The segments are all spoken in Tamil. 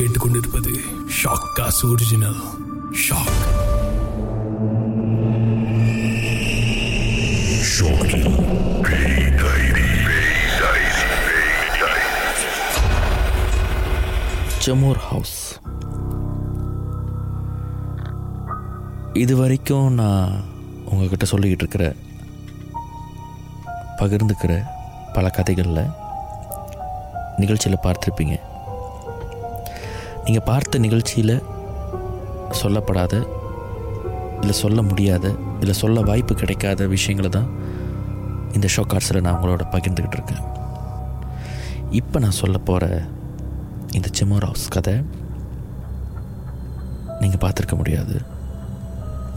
கேட்டுக்கொண்டிருப்பது ஷாக் காஸ் ஒரிஜினல் ஷாக் ஜமோர் ஹவுஸ் இது வரைக்கும் நான் உங்ககிட்ட சொல்லிக்கிட்டு இருக்கிற பகிர்ந்துக்கிற பல கதைகளில் நிகழ்ச்சியில் பார்த்துருப்பீங்க. நீங்கள் பார்த்த நிகழ்ச்சியில் சொல்லப்படாத இல்லை சொல்ல முடியாத இல்லை சொல்ல வாய்ப்பு கிடைக்காத விஷயங்களை தான் இந்த ஷோ கார்ட்ஸில் நான் உங்களோட பகிர்ந்துக்கிட்டு இருக்கேன். இப்போ நான் சொல்ல போகிற இந்த சிம்மர் கதை நீங்கள் பார்த்துருக்க முடியாது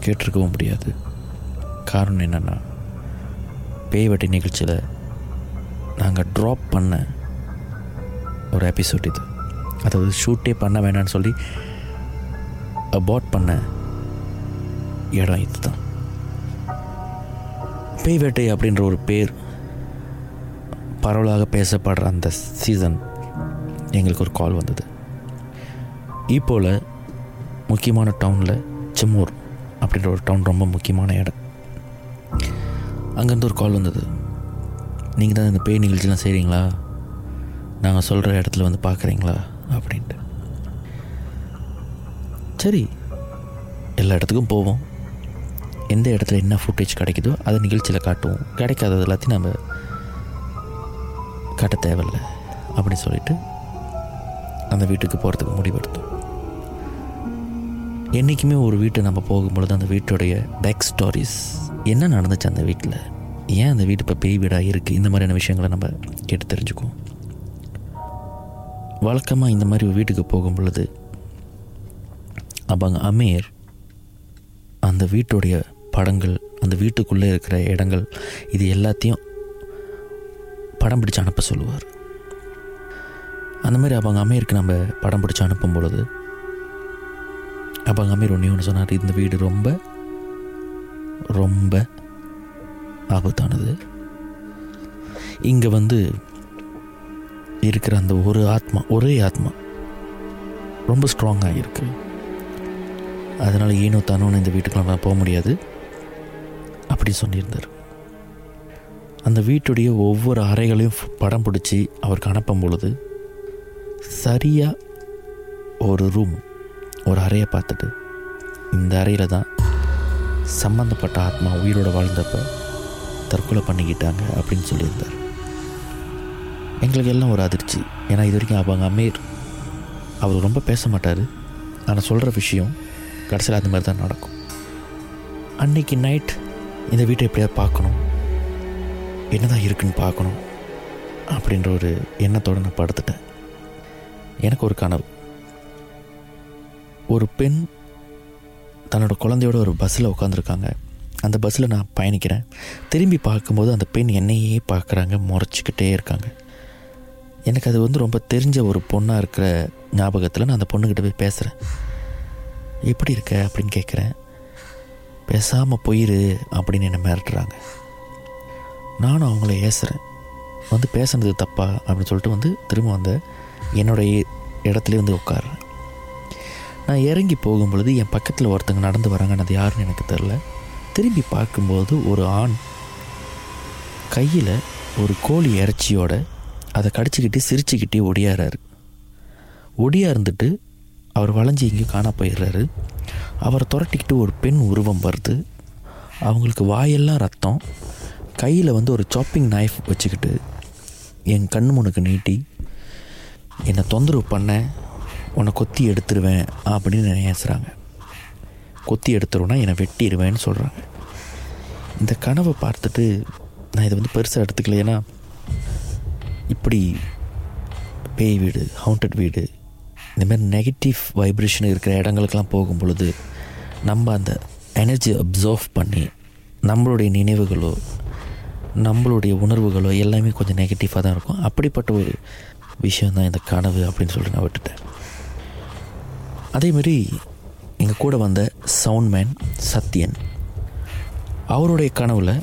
கேட்டிருக்கவும் முடியாது. காரணம் என்னென்னா பேய்வட்டி நிகழ்ச்சியில் நாங்கள் ட்ராப் பண்ண ஒரு எபிசோட் இது. அதாவது ஷூட்டே பண்ண வேணாம்னு சொல்லி அபார்ட் பண்ண இடம் இதுதான். பேய் வேட்டை அப்படின்ற ஒரு பேர் பரவலாக பேசப்படுற அந்த சீசன் எங்களுக்கு ஒரு கால் வந்தது. இப்போல் முக்கியமான டவுனில் சிம்மூர் அப்படின்ற ஒரு டவுன் ரொம்ப முக்கியமான இடம். அங்கேருந்து ஒரு கால் வந்தது. நீங்கள் தான் இந்த பேய் நிகழ்ச்சிலாம் செய்கிறீங்களா நாங்கள் சொல்கிற இடத்துல வந்து பார்க்குறீங்களா? அப்படின்ட்டு. சரி எல்லா இடத்துக்கும் போவோம். எந்த இடத்துல என்ன ஃபுட்டேஜ் கிடைக்குதோ அதை நிகழ்ச்சியில் காட்டுவோம். கிடைக்காதது எல்லாத்தையும் நம்ம காட்ட தேவையில்லை அப்படின்னு சொல்லிட்டு அந்த வீட்டுக்கு போகிறதுக்கு முடிவெடுத்தோம். என்றைக்குமே ஒரு வீட்டை நம்ம போகும்பொழுது அந்த வீட்டுடைய பேக் ஸ்டோரிஸ் என்ன நடந்துச்சு அந்த வீட்டில்? ஏன் அந்த வீடு இப்போ பேய் வீடாக இருக்குது இந்த மாதிரியான விஷயங்களை நம்ம கேட்டு தெரிஞ்சுக்குவோம். வழக்கமாக இந்த மாதிரி வீட்டுக்கு போகும் பொழுது அவங்க அமீர் அந்த வீட்டுடைய படங்கள் அந்த வீட்டுக்குள்ளே இருக்கிற இடங்கள் இது எல்லாத்தையும் படம் பிடிச்சு அனுப்ப சொல்லுவார். அந்த மாதிரி அவங்க அமீருக்கு நம்ம படம் பிடிச்சி அனுப்பும் பொழுது அவங்க அமீர் ஒன்றே ஒன்று சொன்னார் இந்த வீடு ரொம்ப ரொம்ப ஆபத்தானது. இங்கே வந்து இருக்கிற அந்த ஒரு ஆத்மா ஒரே ஆத்மா ரொம்ப ஸ்ட்ராங்காக இருக்குது அதனால் ஈனோ தானோன்னு இந்த வீட்டுக்குலாம் போக முடியாது. அப்படி சொல்லியிருந்தார். அந்த வீட்டுடைய ஒவ்வொரு அறைகளையும் படம் பிடிச்சி அவருக்கு அனுப்பும் பொழுது சரியாக ஒரு ரூம் ஒரு அறையை பார்த்துட்டு இந்த அறையில் தான் சம்மந்தப்பட்ட ஆத்மா உயிரோடு வாழ்ந்தப்ப தற்கொலை பண்ணிக்கிட்டாங்க அப்படின்னு சொல்லியிருந்தார். எங்களுக்கு எல்லாம் ஒரு அதிர்ச்சி. ஏன்னா இது வரைக்கும் அவங்க அமீர் அவர் ரொம்ப பேச மாட்டார் ஆனால் சொல்கிற விஷயம் கடைசியில் அந்த மாதிரி தான் நடக்கும். அன்னைக்கு நைட் இந்த வீட்டை எப்படியாவது பார்க்கணும். என்ன தான் இருக்குன்னு பார்க்கணும் அப்படின்ற ஒரு எண்ணத்தோடு நான் படுத்துட்டேன். எனக்கு ஒரு கனவு. ஒரு பெண் தன்னோட குழந்தையோட ஒரு பஸ்ஸில் உட்காந்துருக்காங்க அந்த பஸ்ஸில் நான் பயணிக்கிறேன். திரும்பி பார்க்கும்போது அந்த பெண் என்னையே பார்க்குறாங்க முறைச்சிக்கிட்டே இருக்காங்க. எனக்கு அது வந்து ரொம்ப தெரிஞ்ச ஒரு பொண்ணாக இருக்கிற ஞாபகத்தில் நான் அந்த பொண்ணுக்கிட்ட போய் பேசுகிறேன் எப்படி இருக்க? அப்படின்னு கேட்குறேன் பேசாமல் போயிரு அப்படின்னு என்னை மிரட்டுறாங்க. நானும் அவங்கள ஏசுகிறேன் வந்து பேசுனது தப்பா? அப்படின்னு சொல்லிட்டு வந்து திரும்ப வந்த என்னுடைய இடத்துல வந்து உட்காடுறேன் நான் இறங்கி போகும் பொழுது என் பக்கத்தில் ஒருத்தங்க நடந்து வராங்கன்னு அது யாருன்னு எனக்கு தெரில திரும்பி பார்க்கும்போது ஒரு ஆண் கையில் ஒரு கோழி இறைச்சியோட அதை கடிச்சிக்கிட்டு சிரிச்சுக்கிட்டே ஒடியாறாரு. ஒடியா இருந்துட்டு அவர் வளைஞ்சி இங்கே காணா போயிடுறாரு. அவரை துரட்டிக்கிட்டு ஒரு பெண் உருவம் வருது. அவங்களுக்கு வாயெல்லாம் ரத்தம். கையில் வந்து ஒரு சாப்பிங் நைஃப் வச்சுக்கிட்டு என் கண் முனுக்கு நீட்டி என்னை தொந்தரவு பண்ண உன்னை கொத்தி எடுத்துருவேன் அப்படின்னு நினைச்சுறாங்க கொத்தி எடுத்துருவேன்னா என்னை வெட்டிடுவேன்னு சொல்கிறாங்க இந்த கனவை பார்த்துட்டு நான் இதை வந்து பெருசாக எடுத்துக்கல ஏன்னா இப்படி பேய் வீடு ஹவுண்டட் வீடு இந்தமாதிரி நெகட்டிவ் வைப்ரேஷன் இருக்கிற இடங்களுக்கெல்லாம் போகும் பொழுது நம்ம அந்த எனர்ஜி அப்சர்வ் பண்ணி நம்மளுடைய நினைவுகளோ நம்மளுடைய உணர்வுகளோ எல்லாமே கொஞ்சம் நெகட்டிவாக தான் இருக்கும். அப்படிப்பட்ட ஒரு விஷயம் தான் இந்த கனவு அப்படின்னு சொல்லிட்டு நான் விட்டுட்டேன். அதேமாரி எங்கள் கூட வந்த சவுண்ட்மேன் சத்யன் அவருடைய கனவில்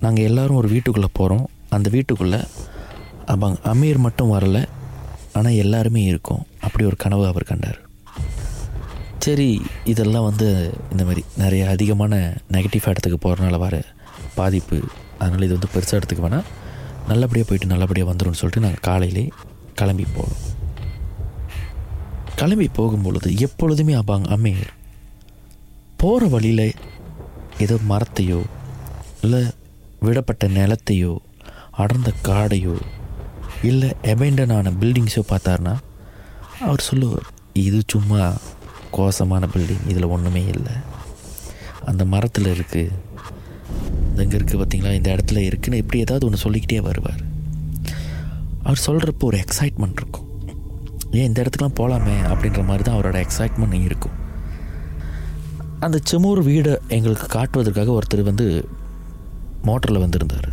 நாங்கள் எல்லோரும் ஒரு வீட்டுக்குள்ளே போகிறோம் அந்த வீட்டுக்குள்ளே அவங்க அமீர் மட்டும் வரல ஆனால் எல்லாருமே இருக்கும். அப்படி ஒரு கனவு அவர் கண்டார். சரி இதெல்லாம் வந்து இந்த மாதிரி நிறைய அதிகமான நெகட்டிவ் இடத்துக்கு போகிறனால வர பாதிப்பு அதனால் இது வந்து பெருசாக எடுத்துக்க வேணால் நல்லபடியாக போயிட்டு நல்லபடியாக வந்துடும் சொல்லிட்டு நாங்கள் காலையிலே கிளம்பி போனோம் கிளம்பி போகும்பொழுது எப்பொழுதுமே அப்பாங்க அமீர் போகிற வழியில் ஏதோ மரத்தையோ இல்லை விடப்பட்ட நிலத்தையோ அடர்ந்த காடையோ இல்லை எபெண்டனான பில்டிங்ஸோ பார்த்தாருன்னா அவர் சொல்லுவார் இது சும்மா கோசமான பில்டிங் இதில் ஒன்றுமே இல்லை. அந்த மரத்தில் இருக்குது இங்கே இருக்குது பார்த்தீங்களா இந்த இடத்துல இருக்குன்னு இப்படி ஏதாவது ஒன்று சொல்லிக்கிட்டே வருவார். அவர் சொல்கிறப்போ ஒரு எக்ஸைட்மெண்ட் இருக்கும். ஏன் இந்த இடத்துக்குலாம் போகலாமே அப்படின்ற மாதிரி தான் அவரோட எக்ஸைட்மெண்ட் இருக்கும். அந்த செமூர் வீடை எங்களுக்கு காட்டுவதற்காக ஒருத்தர் வந்து மோட்டரில் வந்திருந்தார்.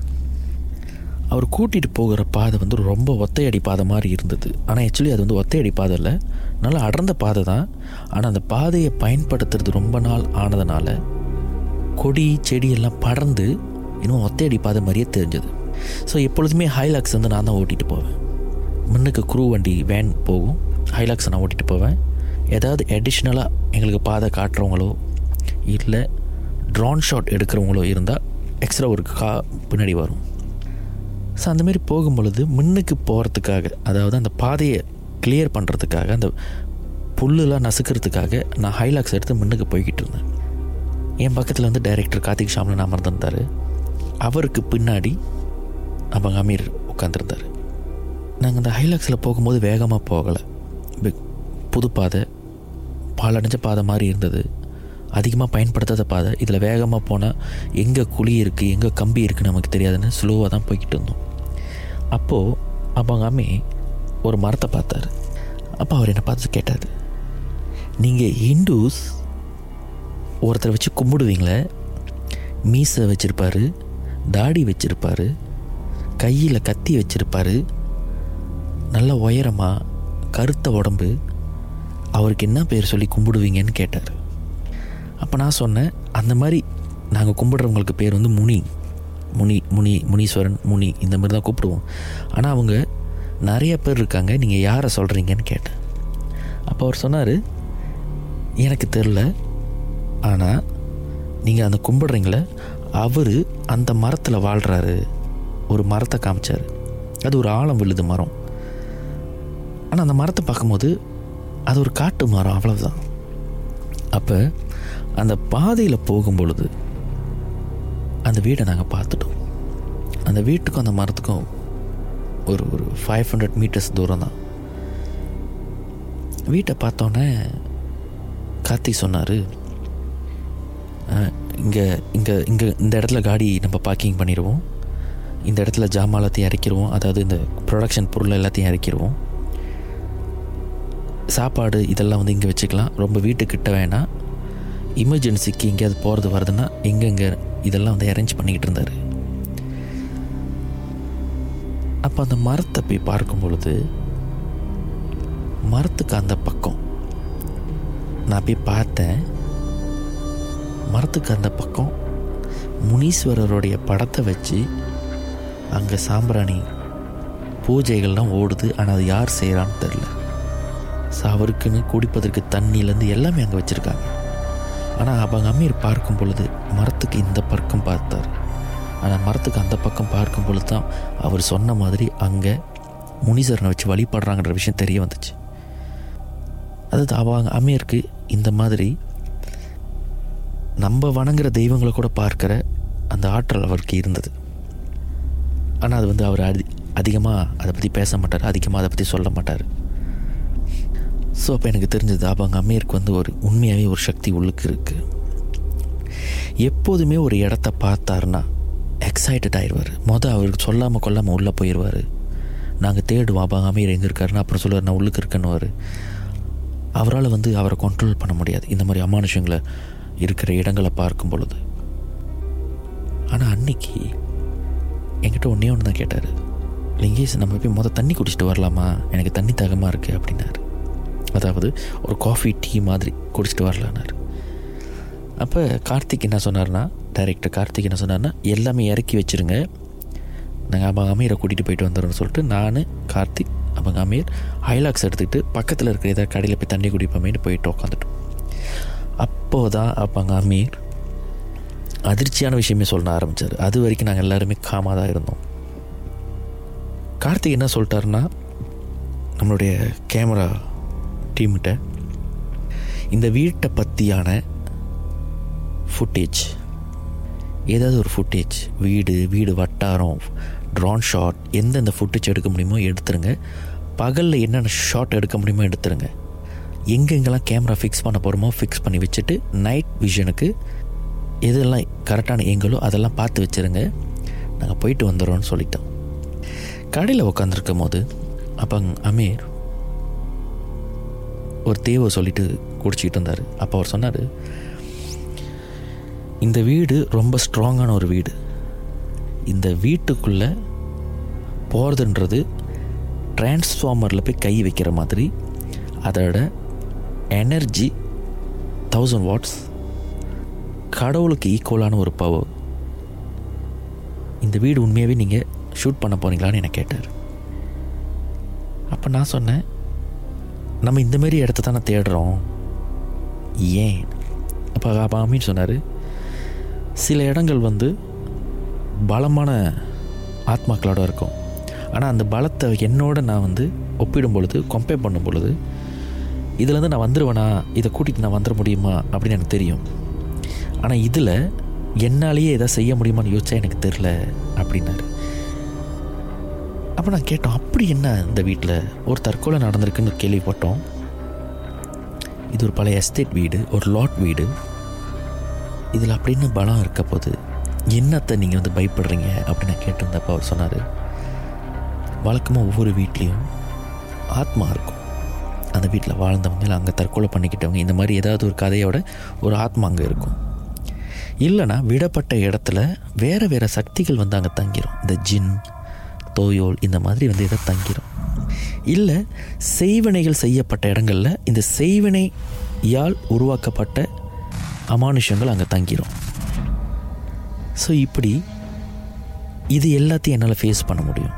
அவர் கூட்டிகிட்டு போகிற பாதை வந்து ரொம்ப ஒத்தையடி பாதை மாதிரி இருந்தது. ஆனால் ஆக்சுவலி அது வந்து ஒத்தையடி பாதை இல்லை. நல்லா அடர்ந்த பாதை தான். ஆனால் அந்த பாதையை பயன்படுத்துறது ரொம்ப நாள் ஆனதுனால கொடி செடியெல்லாம் படர்ந்து இன்னும் ஒத்தையடி பாதை மாதிரியே தெரிஞ்சது. ஸோ எப்பொழுதுமே ஹைலாக்ஸ் வந்து நான் தான் ஓட்டிகிட்டு போவேன். முன்னுக்கு குரூ வண்டி வேன் போகும். ஹைலாக்ஸ் நான் ஓட்டிகிட்டு போவேன். ஏதாவது அடிஷ்னலாக எங்களுக்கு பாதை காட்டுறவங்களோ இல்லை ட்ரான் ஷாட் எடுக்கிறவங்களோ இருந்தால் எக்ஸ்ட்ரா ஒரு கா பின்னாடி வரும். ஸோ அந்தமாரி போகும்பொழுது முன்னுக்கு போகிறதுக்காக அதாவது அந்த பாதையை கிளியர் பண்ணுறதுக்காக அந்த புல்லுலாம் நசுக்கிறதுக்காக நான் ஹைலாக்ஸ் எடுத்து முன்னுக்கு போய்கிட்டு இருந்தேன். என் பக்கத்தில் வந்து டைரக்டர் கார்த்திக் ஷாம்லன் அமர்ந்திருந்தார். அவருக்கு பின்னாடி அவங்க அமீர் உட்காந்துருந்தார் நாங்கள் அந்த ஹைலாக்ஸில் போகும்போது வேகமாக போகலை. புது பாதை பாலடைஞ்ச பாதை மாதிரி இருந்தது. அதிகமாக பயன்படுத்தாத பாதை. இதில் வேகமாக போனால் எங்கே குழி இருக்குது எங்கே கம்பி இருக்குன்னு நமக்கு தெரியாதுன்னு ஸ்லோவாக தான் போய்கிட்டு இருந்தோம். அப்போது அவங்க அம்மி ஒரு மரத்தை பார்த்தார். அப்போ அவர் என்னை பார்த்து கேட்டார் நீங்கள் ஹிந்துஸ் ஒருத்தரை வச்சு கும்பிடுவீங்களே? மீசை வச்சுருப்பாரு தாடி வச்சுருப்பாரு கையில் கத்தி வச்சுருப்பாரு நல்ல உயரமாக கருத்த உடம்பு அவருக்கு என்ன பேர் சொல்லி கும்பிடுவீங்கன்னு கேட்டார். அப்போ நான் சொன்னேன் அந்த மாதிரி நாங்கள் கும்பிடுறவங்களுக்கு பேர் வந்து முனி. முனி முனி முனீஸ்வரன் முனி இந்த மாதிரி தான் கூப்பிடுவோம். ஆனால் அவங்க நிறைய பேர் இருக்காங்க நீங்கள் யாரை சொல்கிறீங்கன்னு கேட்டேன். அப்போ அவர் சொன்னார் எனக்கு தெரில ஆனால் நீங்கள் அந்த கும்பிடுறீங்களே அவர் அந்த மரத்தில் வாழ்கிறாரு ஒரு மரத்தை காமிச்சார். அது ஒரு ஆழம் விழுது மரம். ஆனால் அந்த மரத்தை பார்க்கும்போது அது ஒரு காட்டு மரம் அவ்வளவுதான். அப்போ அந்த பாதையில் போகும் பொழுது அந்த வீடை நாங்கள் பார்த்துட்டோம். அந்த வீட்டுக்கும் அந்த மரத்துக்கும் ஒரு ஒரு ஃபைவ் ஹண்ட்ரட் மீட்டர்ஸ் தூரம் தான். வீட்டை பார்த்தோன்னே கார்த்தி சொன்னார் இங்கே இங்கே இங்கே இந்த இடத்துல காடி நம்ம பார்க்கிங் பண்ணிடுவோம் இந்த இடத்துல ஜாமான் எல்லாத்தையும் இறக்கிடுவோம் அதாவது இந்த ப்ரொடக்ஷன் பொருள் எல்லாத்தையும் இறக்கிடுவோம் சாப்பாடு இதெல்லாம் வந்து இங்கே வச்சுக்கலாம். ரொம்ப வீட்டுக்கிட்ட வேணாம். எமர்ஜென்சிக்கு எங்கேயாவது போகிறது வருதுன்னா எங்கெங்கே இதெல்லாம் வந்து அரேஞ்ச் பண்ணிக்கிட்டு இருந்தார். அப்போ அந்த மரத்தை போய் பார்க்கும் பொழுது மரத்துக்கு அந்த பக்கம் நான் போய் பார்த்தேன். மரத்துக்கு அந்த பக்கம் முனீஸ்வரருடைய படத்தை வச்சு அங்கே சாம்பிராணி பூஜைகள்லாம் ஓடுது. ஆனால் அது யார் செய்கிறான்னு தெரில ஸோ அவருக்குன்னு குடிப்பதற்கு தண்ணியிலேருந்து எல்லாமே அங்கே வச்சுருக்காங்க. ஆனால் அவங்க அமீர் பார்க்கும் பொழுது மரத்துக்கு இந்த பக்கம் பார்த்தார். ஆனால் மரத்துக்கு அந்த பக்கம் பார்க்கும் பொழுது தான் அவர் சொன்ன மாதிரி அங்கே முனிசரனை வச்சு வழிபடுறாங்கன்ற விஷயம் தெரிய வந்துச்சு. அதாவது அவங்க அமீருக்கு இந்த மாதிரி நம்ம வணங்குற தெய்வங்களை கூட பார்க்குற அந்த ஆற்றல் அவருக்கு இருந்தது. ஆனால் அது வந்து அவர் அதி அதிகமாக அதை பற்றி பேச மாட்டார் அதிகமாக அதை பற்றி சொல்ல மாட்டார். ஸோ அப்போ எனக்கு தெரிஞ்சது அவங்க அம்மையருக்கு வந்து ஒரு உண்மையாகவே ஒரு சக்தி உள்ளுக்கு இருக்குது எப்போதுமே ஒரு இடத்த பார்த்தாருன்னா எக்ஸைட்டட் ஆயிடுவார் மொதல் அவருக்கு சொல்லாமல் கொல்லாமல் உள்ளே போயிடுவார் நாங்கள் தேடுவோம் அப்போ அமீர் எங்கே இருக்காருன்னு அப்புறம் சொல்லுவார் நான் உள்ளுக்கு இருக்கேன்னு அவரால் வந்து அவரை கண்ட்ரோல் பண்ண முடியாது. இந்த மாதிரி அமானுஷங்களை இருக்கிற இடங்களை பார்க்கும் பொழுது. ஆனால் அன்னைக்கு என்கிட்ட ஒன்றே ஒன்று தான் கேட்டார். லிங்கேஷ் நம்ம போய் மொதல் தண்ணி குடிச்சிட்டு வரலாமா? எனக்கு தண்ணி தாகமாக இருக்குது அப்படின்னாரு. அதாவது ஒரு காஃபி டீ மாதிரி குடிச்சிட்டு வரலான்னு அப்போ கார்த்திக் என்ன சொன்னார்னா டைரக்டர் கார்த்திக் என்ன சொன்னார்னா எல்லாமே இறக்கி வச்சுருங்க. நாங்கள் அவங்க அமீரை கூட்டிகிட்டு போயிட்டு வந்துடுறோம்னு சொல்லிட்டு நான் கார்த்திக் அவங்க அமீர் ஹைலாக்ஸ் எடுத்துக்கிட்டு பக்கத்தில் இருக்கிற ஏதாவது கடையில் போய் தண்ணி குடிப்போமேனு போயிட்டு உட்காந்துட்டோம் அப்போது தான் அவங்க அமீர் அதிர்ச்சியான விஷயமே சொல்ல ஆரம்பித்தார் அது வரைக்கும் நாங்கள் எல்லாருமே காமாக தான் இருந்தோம். கார்த்திக் என்ன சொல்லிட்டாருன்னா நம்மளுடைய கேமரா டீம்கிட்ட இந்த வீட்டை பற்றியான ஃபுட்டேஜ் ஏதாவது ஒரு ஃபுட்டேஜ் வீடு வீடு வட்டாரம் ட்ரான் ஷாட் எந்தெந்த ஃபுட்டேஜ் எடுக்க முடியுமோ எடுத்துருங்க. பகலில் என்னென்ன ஷாட் எடுக்க முடியுமோ எடுத்துருங்க. எங்கெங்கெல்லாம் கேமரா ஃபிக்ஸ் பண்ண போகிறோமோ ஃபிக்ஸ் பண்ணி வச்சுட்டு நைட் விஷனுக்கு எதெல்லாம் கரெக்டான எங்களோ அதெல்லாம் பார்த்து வச்சுருங்க. நாங்கள் போயிட்டு வந்துடுறோம்னு சொல்லிட்டோம். கடையில் உட்காந்துருக்கும் போது அப்போ அமீர் ஒரு தேவை சொல்லிட்டு குடிச்சிக்கிட்டு இருந்தார். அப்போ அவர் சொன்னார் இந்த வீடு ரொம்ப ஸ்ட்ராங்கான ஒரு வீடு. இந்த வீட்டுக்குள்ளே போகிறதுன்றது டிரான்ஸ்ஃபார்மரில் போய் கை வைக்கிற மாதிரி அதோட எனர்ஜி தௌசண்ட் வாட்ஸ் கடவுளுக்கு ஈக்குவலான ஒரு பவர் இந்த வீடு உண்மையாகவே நீங்கள் ஷூட் பண்ண போகிறீங்களான்னு என்னை கேட்டார். அப்போ நான் சொன்னேன் நம்ம இந்தமாரி இடத்த தானே தேடுறோம். ஏன்? அப்போ அப்போ அமீன் சொன்னார் சில இடங்கள் வந்து பலமான ஆத்மாக்களோட இருக்கும். ஆனால் அந்த பலத்தை என்னோட நான் வந்து ஒப்பிடும் பொழுது கம்பேர் பண்ணும் பொழுது இதுலேருந்து நான் வந்துடுவேனா இதை கூட்டிகிட்டு நான் வந்துட முடியுமா? அப்படின்னு எனக்கு தெரியும். ஆனால் இதில் என்னாலேயே எதாவது செய்ய முடியுமான்னு யோசிச்சா எனக்கு தெரில அப்படின்னாரு. அப்போ நான் கேட்டோம் அப்படி என்ன இந்த வீட்டில் ஒரு தற்கொலை நடந்திருக்குன்னு கேள்விப்பட்டோம். இது ஒரு பழைய எஸ்டேட் வீடு ஒரு லாட் வீடு. இதில் அப்படின்னு பலம் இருக்க போது என்னத்தை நீங்கள் வந்து பயப்படுறீங்க? அப்படின்னு நான் கேட்டிருந்தப்போ அவர் சொன்னார் வழக்கமாக ஒவ்வொரு வீட்லேயும் ஆத்மா இருக்கும். அந்த வீட்டில் வாழ்ந்தவங்க இல்லை அங்கே தற்கொலை பண்ணிக்கிட்டவங்க இந்த மாதிரி ஏதாவது ஒரு கதையோட ஒரு ஆத்மா அங்கே இருக்கும். இல்லைனா விடப்பட்ட இடத்துல வேறு வேறு சக்திகள் வந்து அங்கே தங்கிரும். இந்த ஜின் தோயோல் இந்த மாதிரி வந்து இதை தங்கிரும். இல்லை செய்வினைகள் செய்யப்பட்ட இடங்களில் இந்த செய்வினையால் உருவாக்கப்பட்ட அமானுஷங்கள் அங்கே தங்கிரும். ஸோ இப்படி இது எல்லாத்தையும் என்னால் ஃபேஸ் பண்ண முடியும்.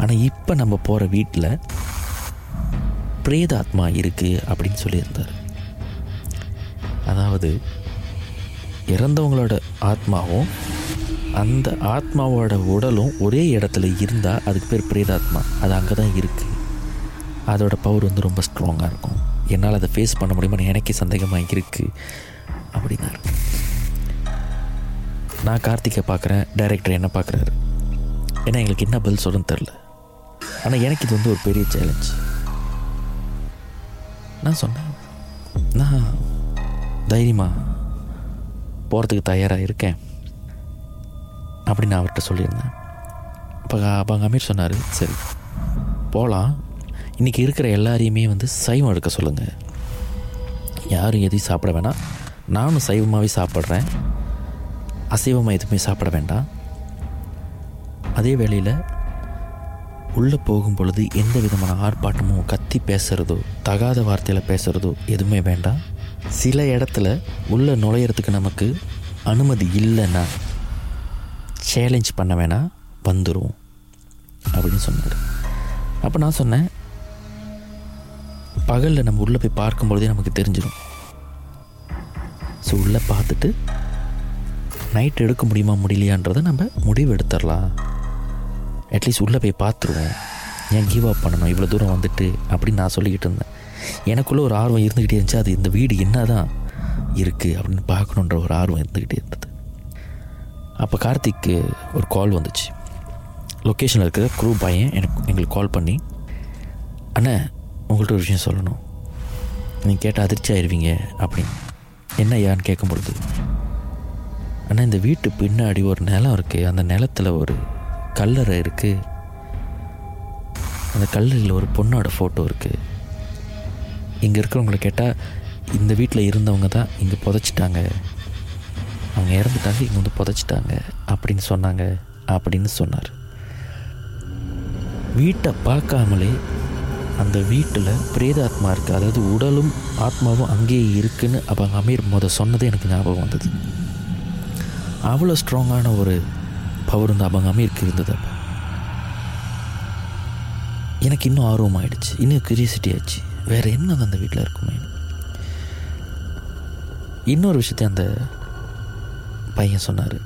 ஆனால் இப்போ நம்ம போகிற வீட்டில் பிரேதாத்மா இருக்குது அப்படின்னு சொல்லியிருந்தார். அதாவது இறந்தவங்களோட ஆத்மாவும் அந்த ஆத்மாவோட உடலும் ஒரே இடத்துல இருந்தால் அதுக்கு பேர் பிரேதாத்மா. அது அங்கே தான் இருக்குது அதோட பவர் வந்து ரொம்ப ஸ்ட்ராங்காக இருக்கும். என்னால் அதை ஃபேஸ் பண்ண முடியுமான்னு எனக்கே சந்தேகமாக இருக்குது அப்படின்னாரு. நான் கார்த்திகை பார்க்குறேன். டைரக்டர் என்ன பார்க்குறாரு? ஏன்னா எங்களுக்கு என்ன பதில் சொல்லணும்னு தெரில ஆனால் எனக்கு இது வந்து ஒரு பெரிய சேலஞ்ச் நான் சொன்னேன். நான் தைரியமாக போகிறதுக்கு தயாராக இருக்கேன். அப்படின்னு அவர்கிட்ட சொல்லியிருந்தேன். அப்போ அப்போ அங்கே அமீர் சொன்னார் சரி போகலாம் இன்றைக்கி இருக்கிற எல்லாரையுமே வந்து சைவம் எடுக்க சொல்லுங்கள் யாரும் எதையும் சாப்பிட வேணாம். நானும் சைவமாகவே சாப்பிட்றேன். அசைவமாக எதுவுமே சாப்பிட வேண்டாம். அதே வேளையில் உள்ளே போகும் பொழுது எந்த விதமான ஆர்ப்பாட்டமும் கத்தி பேசுகிறதோ தகாத வார்த்தையில் பேசுகிறதோ எதுவுமே வேண்டாம். சில இடத்துல உள்ளே நுழையிறதுக்கு நமக்கு அனுமதி இல்லைன்னா சேலஞ்ச் பண்ண வேணாம் வந்துடும் அப்படின்னு சொன்னார். அப்போ நான் சொன்னேன் பகலில் நம்ம உள்ளே போய் பார்க்கும்பொழுதே நமக்கு தெரிஞ்சிடும் ஸோ உள்ளே பார்த்துட்டு நைட் எடுக்க முடியுமா முடியலையான்றதை நம்ம முடிவு எடுத்துடலாம் அட்லீஸ்ட் உள்ளே போய் பார்த்துருவோம். ஏன் கிவ் அப் பண்ணணும்? இவ்வளோ தூரம் வந்துட்டு அப்படின்னு நான் சொல்லிக்கிட்டு இருந்தேன். எனக்குள்ளே ஒரு ஆர்வம் இருந்துக்கிட்டே இருந்துச்சு. அது இந்த வீடு என்ன தான் இருக்குது அப்படின்னு பார்க்கணுன்ற ஒரு ஆர்வம் இருந்துக்கிட்டே இருந்தது. அப்போ கார்த்திக்கு ஒரு கால் வந்துச்சு. லொக்கேஷனில் இருக்கிற குரூப் பையன் எனக்கு எங்களுக்கு கால் பண்ணி அண்ணா உங்கள்கிட்ட ஒரு விஷயம் சொல்லணும். நீங்கள் கேட்டால் அதிர்ச்சி ஆயிடுவீங்க அப்படின்னு. என்ன ஏன்னு கேட்கும் பொழுது ஆனால் இந்த வீட்டு பின்னாடி ஒரு நிலம் இருக்குது அந்த நிலத்தில் ஒரு கல்லறை இருக்குது அந்த கல்லறையில் ஒரு பொண்ணோட ஃபோட்டோ இருக்குது இங்கே இருக்கிறவங்கள கேட்டால் இந்த வீட்டில் இருந்தவங்க தான் இங்கே புதைச்சிட்டாங்க. அவங்க இறந்துட்டாங்க இங்கே வந்து புதைச்சிட்டாங்க. அப்படின்னு சொன்னாங்க அப்படின்னு சொன்னார். வீட்டை பார்க்காமலே அந்த வீட்டில் பிரேதாத்மா இருக்குது அதாவது உடலும் ஆத்மாவும் அங்கேயே இருக்குன்னு அப்போ அமீர் முத சொன்னதே எனக்கு ஞாபகம் வந்தது. அவ்வளோ ஸ்ட்ராங்கான ஒரு பவர் வந்து அவங்க அமீருக்கு இருந்தது அப்போ. எனக்கு இன்னும் ஆர்வம் ஆயிடுச்சு. இன்னும் கியூரியாசிட்டி ஆச்சு வேறு என்ன அந்த வீட்டில் இருக்குமே? இன்னொரு விஷயத்தை அந்த பையன் சொன்னார்.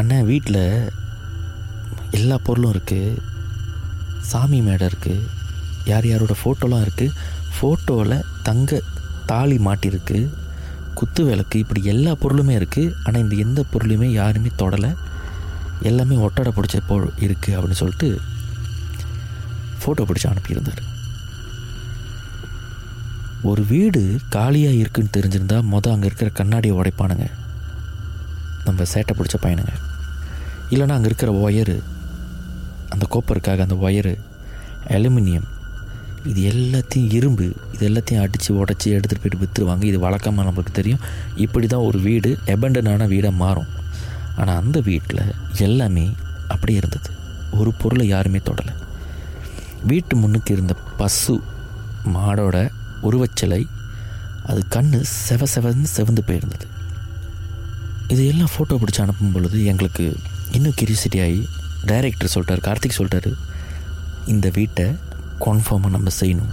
அண்ணன் வீட்டில் எல்லா பொருளும் இருக்குது சாமி மேடை இருக்குது யார் யாரோட ஃபோட்டோலாம் இருக்குது ஃபோட்டோவில் தங்க தாலி மாட்டியிருக்கு குத்து விளக்கு இப்படி எல்லா பொருளுமே இருக்குது ஆனால் இந்த எந்த பொருளையுமே யாருமே தொடலை. எல்லாமே ஒட்டடை பிடிச்ச போ இருக்குது அப்படின்னு சொல்லிட்டு ஃபோட்டோ பிடிச்சி அனுப்பியிருந்தார். ஒரு வீடு காலியாக இருக்குன்னு தெரிஞ்சிருந்தால் மொதல் அங்கே இருக்கிற கண்ணாடியை உடைப்பானுங்க. நம்ம சேட்டை பிடிச்ச பையனுங்க. இல்லைன்னா அங்கே இருக்கிற ஒயரு அந்த கோப்பருக்காக அந்த ஒயரு அலுமினியம் இது எல்லாத்தையும் இரும்பு இது எல்லாத்தையும் அடித்து உடச்சி எடுத்துகிட்டு போயிட்டு விற்றுருவாங்க இது வழக்கமாக நம்மளுக்கு தெரியும். இப்படி தான் ஒரு வீடு எபண்டனான வீடாக மாறும். ஆனால் அந்த வீட்டில் எல்லாமே அப்படியே இருந்தது. ஒரு பொருளை யாருமே தொடலை. வீட்டு முன்னுக்கு இருந்த பசு மாடோட உருவச்சிலை அது கண்ணு செவ செவன்னு செவந்து போயிருந்தது. இது எல்லாம் ஃபோட்டோ பிடிச்சி அனுப்பும் பொழுது எங்களுக்கு இன்னும் கியூரியாசிட்டி ஆகி டைரக்டர் சொல்லிட்டார் கார்த்திக் சொல்கிறாரு இந்த வீட்டை கன்ஃபார்மாக நம்ம செய்யணும்.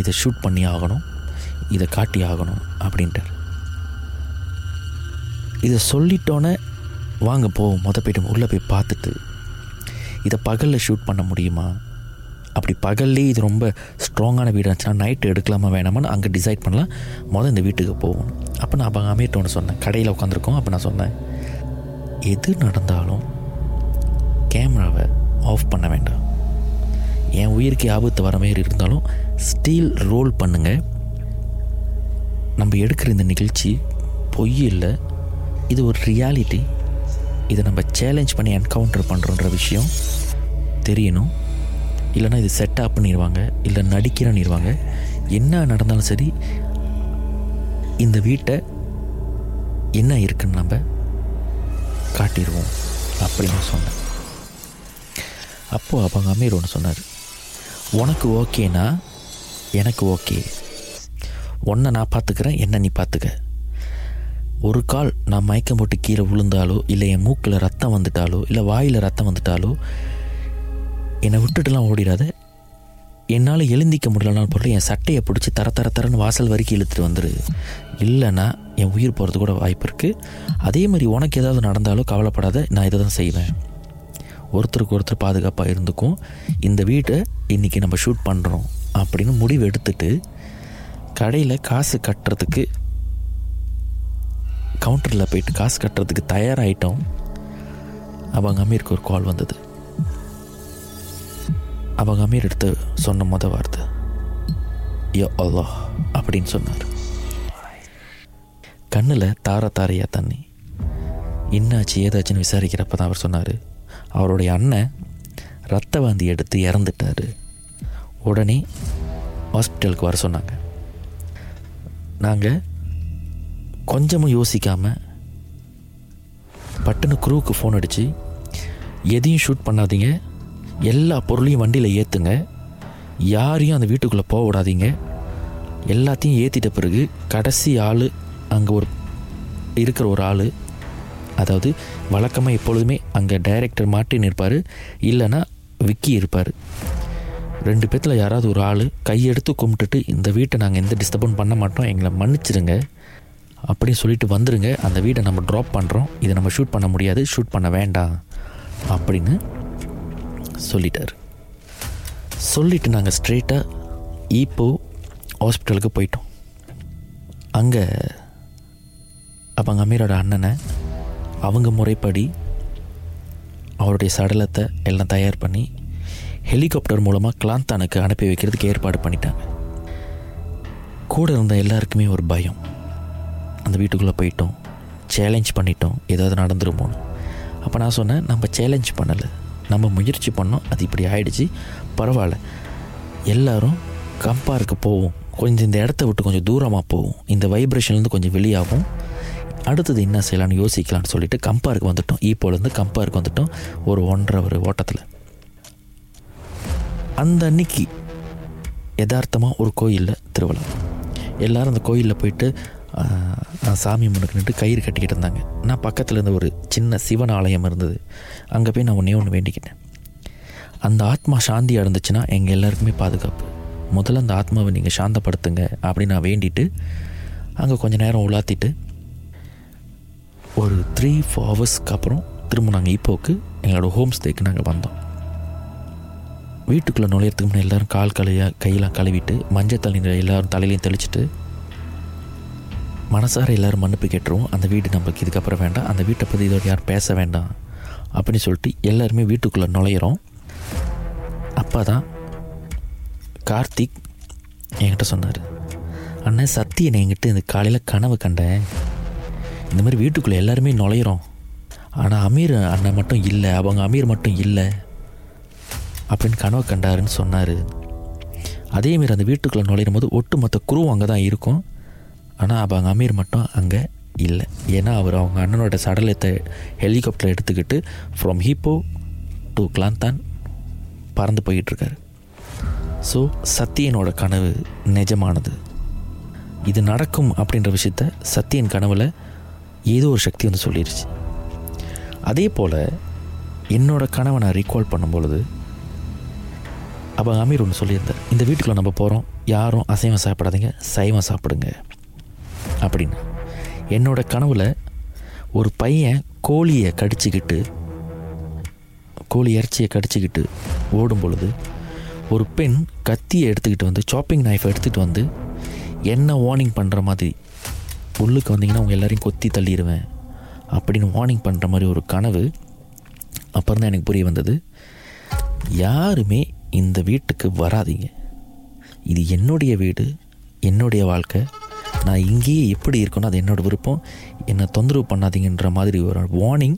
இதை ஷூட் பண்ணி ஆகணும் இதை காட்டி ஆகணும் அப்படின்ட்டார். இதை சொல்லிட்டோன்னே வாங்க போவோம் மொதல் போய்ட்டு உள்ளே போய் பார்த்துட்டு இதை பகலில் ஷூட் பண்ண முடியுமா? அப்படி பகல்லே இது ரொம்ப ஸ்ட்ராங்கான வீடு இருந்துச்சுன்னா நைட்டு எடுக்கலாமா வேணாமான்னு அங்கே டிசைட் பண்ணலாம். முதல் இந்த வீட்டுக்கு போவோம் அப்போ நான் அவங்க அமீர்ட்ட ஒன்று சொன்னேன். கடையில் உட்காந்துருக்கோம் அப்போ நான் சொன்னேன் எது நடந்தாலும் கேமராவை ஆஃப் பண்ண வேண்டாம். என் உயிருக்கு ஆபத்து வர மாதிரி இருந்தாலும் ஸ்டீல் ரோல் பண்ணுங்கள் நம்ம எடுக்கிற இந்த நிகழ்ச்சி பொய் இல்லை. இது ஒரு ரியாலிட்டி இதை நம்ம சேலஞ்ச் பண்ணி என்கவுண்டர் பண்ணுறோன்ற விஷயம் தெரியணும். இல்லைனா இது செட்டப் பண்ணிடுவாங்க இல்லை நடிக்கிறேன்னிடுவாங்க என்ன நடந்தாலும் சரி இந்த வீட்டை என்ன இருக்குன்னு நம்ம காட்டிடுவோம் அப்படின்னு சொன்னேன். அப்போது அவங்க அமீர் ஒன்று சொன்னார் உனக்கு ஓகேனா? எனக்கு ஓகே. உன்னை நான் பார்த்துக்கிறேன் என்ன நீ பார்த்துக்க. ஒரு கால் நான் மயக்கம் போட்டு கீழே விழுந்தாலோ இல்லை என் மூக்கில் ரத்தம் வந்துட்டாலோ இல்லை வாயில் ரத்தம் வந்துட்டாலோ என்னை விட்டுட்டுலாம் ஓடிடாத. என்னால் எழுந்திக்க முடியலனாலும் பொருள் என் சட்டையை பிடிச்சி தர தர தரன்னு வாசல் வரைக்கும் இழுத்துட்டு வந்துரு. இல்லைன்னா என் உயிர் போகிறது கூட வாய்ப்பு இருக்குது அதே மாதிரி உனக்கு ஏதாவது நடந்தாலும் கவலைப்படாத நான் இதை தான் செய்வேன். ஒருத்தருக்கு ஒருத்தர் பாதுகாப்பாக இருந்துக்கும் இந்த வீட்டை இன்றைக்கி நம்ம ஷூட் பண்ணுறோம் அப்படின்னு முடிவு எடுத்துட்டு கடையில் காசு கட்டுறதுக்கு கவுண்டரில் போயிட்டு காசு கட்டுறதுக்கு தயாராகிட்டோம் அவங்க அமீருக்கு ஒரு கால் வந்தது. அவங்க அமீர் எடுத்து சொன்ன முத வார்த்தை. யோ அல்லோ அப்படின்னு சொன்னார். கண்ணில் தார தாரையா தண்ணி. என்னாச்சு ஏதாச்சுன்னு விசாரிக்கிறப்ப தான் அவர் சொன்னார். அவருடைய அண்ணன் ரத்த வாந்தி எடுத்து இறந்துட்டார். உடனே ஹாஸ்பிட்டலுக்கு வர சொன்னாங்க. நாங்கள் கொஞ்சமும் யோசிக்காமல் பட்டுன்னு குரூவுக்கு ஃபோன் அடித்து எதையும் ஷூட் பண்ணாதீங்க. எல்லா பொருளையும் வண்டியில் ஏற்றுங்க யாரையும் அந்த வீட்டுக்குள்ளே போக விடாதீங்க. எல்லாத்தையும் ஏற்றிட்ட பிறகு கடைசி ஆள் அங்கே ஒரு இருக்கிற ஒரு ஆள். அதாவது வழக்கமாக எப்பொழுதுமே அங்கே டைரக்டர் மாட்டின்னு இருப்பார் இல்லைன்னா விக்கி இருப்பார். ரெண்டு பேர்த்தில் யாராவது ஒரு ஆள் கையெடுத்து கும்பிட்டுட்டு இந்த வீட்டை நாங்கள் எந்த டிஸ்டர்பன் பண்ண மாட்டோம் எங்களை மன்னிச்சிடுங்க அப்படின்னு சொல்லிட்டு வந்துடுங்க அந்த வீடை நம்ம ட்ராப் பண்ணுறோம் இதை நம்ம ஷூட் பண்ண முடியாது. ஷூட் பண்ண வேண்டாம். அப்படின்னு சொல்லிட்டார். சொல்லிவிட்டு நாங்கள் ஸ்ட்ரெயிட்டாக ஈப்போ ஹாஸ்பிட்டலுக்கு போயிட்டோம். அங்கே அப்போ அமீரோட அண்ணனை அவங்க முறைப்படி அவருடைய சடலத்தை எல்லாம் தயார் பண்ணி ஹெலிகாப்டர் மூலமாக கிளாந்தானுக்கு அனுப்பி வைக்கிறதுக்கு ஏற்பாடு பண்ணிட்டாங்க. கூட இருந்த எல்லாருக்குமே ஒரு பயம். அந்த வீட்டுக்குள்ளே போயிட்டோம். சேலஞ்ச் பண்ணிட்டோம். ஏதாவது நடந்துருமோன்னு. அப்போ நான் சொன்னேன் நம்ம சேலஞ்ச் பண்ணலை. நம்ம முயற்சி பண்ணோம் அது இப்படி ஆயிடுச்சு. பரவாயில்ல. எல்லாரும் கம்பாருக்கு போவோம். கொஞ்சம் இந்த இடத்த விட்டு கொஞ்சம் தூரமாக போவோம். இந்த வைப்ரேஷன்லேருந்து கொஞ்சம் வெளியாகும். அடுத்தது என்ன செய்யலாம்னு யோசிக்கலாம்னு சொல்லிட்டு கம்பாருக்கு வந்துட்டோம். ஈப்போலேருந்து கம்பாருக்கு வந்துட்டோம். ஒரு ஒன்றரை ஒரு ஓட்டத்தில். அந்த அன்னைக்கு யதார்த்தமாக ஒரு கோயிலில் திருவிழா. எல்லோரும் அந்த கோயிலில் போயிட்டு சாமி முன்னுக்கு நின்று கயிறு கட்டிக்கிட்டு இருந்தாங்க. நான் பக்கத்தில் இருந்த ஒரு சின்ன சிவன் ஆலயம் இருந்தது. அங்கே போய் நான் ஒன்றே ஒன்று வேண்டிக்கிட்டேன். அந்த ஆத்மா சாந்தியாக இருந்துச்சுன்னா எங்கள் எல்லாருக்குமே பாதுகாப்பு. முதல்ல அந்த ஆத்மாவை நீங்கள் சாந்தப்படுத்துங்க அப்படின்னு நான் வேண்டிட்டு அங்கே கொஞ்சம் நேரம் உலாத்திட்டு ஒரு த்ரீ ஃபோர் ஹவர்ஸ்க்கு அப்புறம் திரும்ப நாங்கள் இப்போக்கு எங்களோட ஹோம் ஸ்டேக்கு நாங்கள் வந்தோம். வீட்டுக்குள்ளே நுழையிறதுக்கு முன்னாடி எல்லோரும் கால் கலையாக கையெல்லாம் கழுவிட்டு மஞ்சள் தண்ணீர் எல்லோரும் தலையிலையும் தெளிச்சிட்டு மனசார எல்லோரும் மன்னிப்பு கேட்டுருவோம். அந்த வீடு நம்மளுக்கு இதுக்கப்புறம் வேண்டாம். அந்த வீட்டை பற்றி இதோட யாரும் பேச வேண்டாம். அப்படின்னு சொல்லிட்டு எல்லாருமே வீட்டுக்குள்ளே நுழையிறோம். அப்போ தான் கார்த்திக் என்கிட்ட சொன்னார். அண்ணன் சத்தியனை என்கிட்ட இந்த காலையில் கனவு கண்டேன். இந்த மாதிரி வீட்டுக்குள்ளே எல்லாருமே நுழையிறோம். ஆனால் அமீர் அண்ணன் மட்டும் இல்லை அவங்க அமீர் மட்டும் இல்லை அப்படின்னு கனவு கண்டாருன்னு சொன்னார். அதேமாரி அந்த வீட்டுக்குள்ளே நுழையும் போது ஒட்டுமொத்த குரு அங்கே தான் இருக்கும். ஆனால் அவங்க அமீர் மட்டும் அங்கே இல்லை. ஏன்னா அவர் அவங்க அண்ணனோட சடலத்தை ஹெலிகாப்டரில் எடுத்துக்கிட்டு ஃப்ரம் ஹீப்போ டு கிளாந்தான் பறந்து போயிட்டுருக்காரு. ஸோ சத்தியனோட கனவு நிஜமானது. இது நடக்கும் அப்படின்ற விஷயத்த சத்தியன் கனவில் ஏதோ ஒரு சக்தி வந்து சொல்லிடுச்சு அதே போல் என்னோட கனவை நான் ரீகால் பண்ணும்பொழுது அப்போ அமீர் ஒன்று சொல்லியிருந்தார். இந்த வீட்டுக்குள்ளே நம்ம போகிறோம் யாரும் அசைவம் சாப்பிடாதீங்க சைவம் சாப்பிடுங்க. அப்படின்னு. என்னோடய கனவில் ஒரு பையன் கோழியை கடிச்சிக்கிட்டு கோழி இறைச்சியை கடிச்சிக்கிட்டு ஓடும் பொழுது ஒரு பெண் கத்தியை எடுத்துக்கிட்டு வந்து சாப்பிங் நைஃப் எடுத்துகிட்டு வந்து என்ன வார்னிங் பண்ணுற மாதிரி உள்ளுக்கு வந்தீங்கன்னா அவங்க எல்லாரையும் கொத்தி தள்ளிடுவேன் அப்படின்னு வார்னிங் பண்ணுற மாதிரி ஒரு கனவு அப்புறம் தான் எனக்கு புரிய வந்தது. யாருமே இந்த வீட்டுக்கு வராதீங்க. இது என்னுடைய வீடு என்னுடைய வாழ்க்கை. நான் இங்கேயே எப்படி இருக்கணும் அது என்னோடய விருப்பம். என்னை தொந்தரவு பண்ணாதீங்கன்ற மாதிரி ஒரு வார்னிங்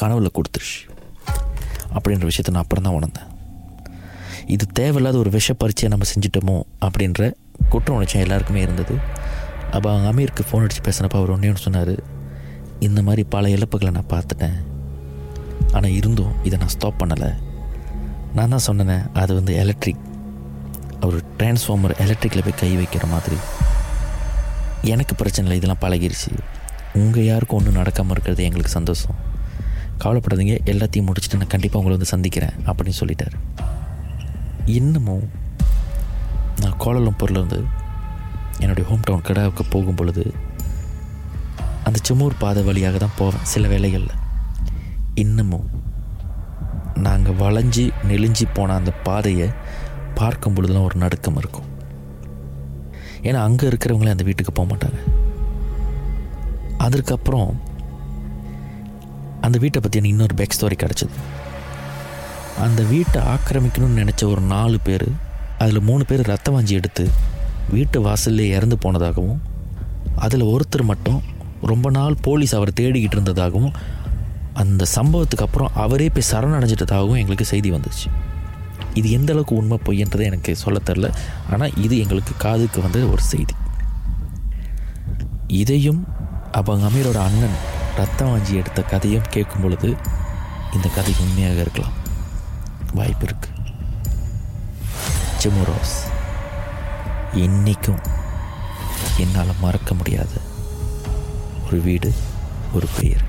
கனவுல கொடுத்துருச்சு. அப்படின்ற விஷயத்த நான் அப்புறம் தான் உணர்ந்தேன். இது தேவையில்லாத ஒரு விஷ பரீட்சையை நம்ம செஞ்சிட்டோமோ அப்படின்ற குற்ற உணர்ச்சி எல்லாருக்குமே இருந்தது. அப்போ அவங்க அமீருக்கு ஃபோன் அடித்து பேசினப்போ அவர் ஒன்றே ஒன்று சொன்னார் இந்த மாதிரி பல இழப்புகளை நான் பார்த்துட்டேன். ஆனால் இருந்தும் இதை நான் ஸ்டாப் பண்ணலை. நான் தான் சொன்னேன் அது வந்து எலக்ட்ரிக் ஒரு டிரான்ஸ்ஃபார்மர் எலக்ட்ரிக்கில் போய் கை வைக்கிற மாதிரி. எனக்கு பிரச்சனை இல்லை இதெல்லாம் பழகிருச்சு. உங்கள் யாருக்கும் ஒன்றும் நடக்காமல் இருக்கிறது எங்களுக்கு சந்தோஷம். கவலைப்படாதீங்க எல்லாத்தையும் முடிச்சுட்டு நான் கண்டிப்பாக உங்களை வந்து சந்திக்கிறேன் அப்படின்னு சொல்லிட்டார். இன்னமும் நான் கோலலம்பூர்லேருந்து என்னுடைய ஹோம் டவுன் கடாவுக்கு போகும் பொழுது அந்த சிமூர் பாதை வழியாக தான் போவேன் சில வேலைகளில் இன்னமும் நாங்கள் வளைஞ்சி நெளிஞ்சி போன அந்த பாதையை பார்க்கும் பொழுதுலாம் ஒரு நடுக்கம் இருக்கும். ஏன்னா அங்கே இருக்கிறவங்களே அந்த வீட்டுக்கு போக மாட்டாங்க. அதற்கப்புறம் அந்த வீட்டை பற்றி எனக்கு இன்னொரு பேக் ஸ்டோரி கிடச்சிது. அந்த வீட்டை ஆக்கிரமிக்கணும்னு நினச்ச ஒரு நாலு பேர் அதில் மூணு பேர் ரத்த வாஞ்சி எடுத்து வீட்டு வாசல்லே இறந்து போனதாகவும் அதில் ஒருத்தர் மட்டும் ரொம்ப நாள் போலீஸ் அவரை தேடிக்கிட்டு இருந்ததாகவும் அந்த சம்பவத்துக்கு அப்புறம் அவரே போய் சரணடைஞ்சிட்டதாகவும் எங்களுக்கு செய்தி வந்துச்சு. இது எந்த அளவுக்கு உண்மை பொய்ன்றதை எனக்கு சொல்ல தெரில. ஆனால் இது எங்களுக்கு காதுக்கு வந்த ஒரு செய்தி. இதையும் அவங்க அமீரோட அண்ணன் ரத்தம் வாஞ்சி எடுத்த கதையும் கேட்கும் பொழுது இந்த கதை உண்மையாக இருக்கலாம். வாய்ப்பு இருக்கு. ஜிமுரோஸ் என்றைக்கும் என்னால் மறக்க முடியாத ஒரு வீடு ஒரு பெயர்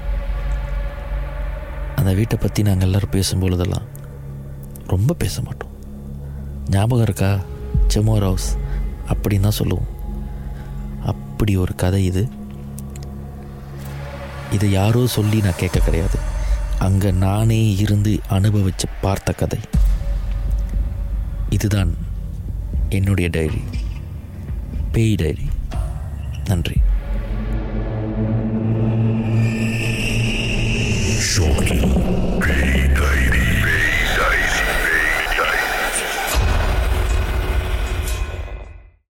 அந்த வீட்டை பற்றி நாங்கள் எல்லோரும் பேசும்பொழுதெல்லாம் ரொம்ப பேச மாட்டோம். ஞாபகம் இருக்கா? செமோர் ஹவுஸ் அப்படின்னு தான் சொல்லுவோம். அப்படி ஒரு கதை இது. இதை யாரோ சொல்லி நான் கேட்க கிடையாது. அங்கே நானே இருந்து அனுபவித்து பார்த்த கதை. இதுதான் என்னுடைய டைரி பேய் டைரி நன்றி.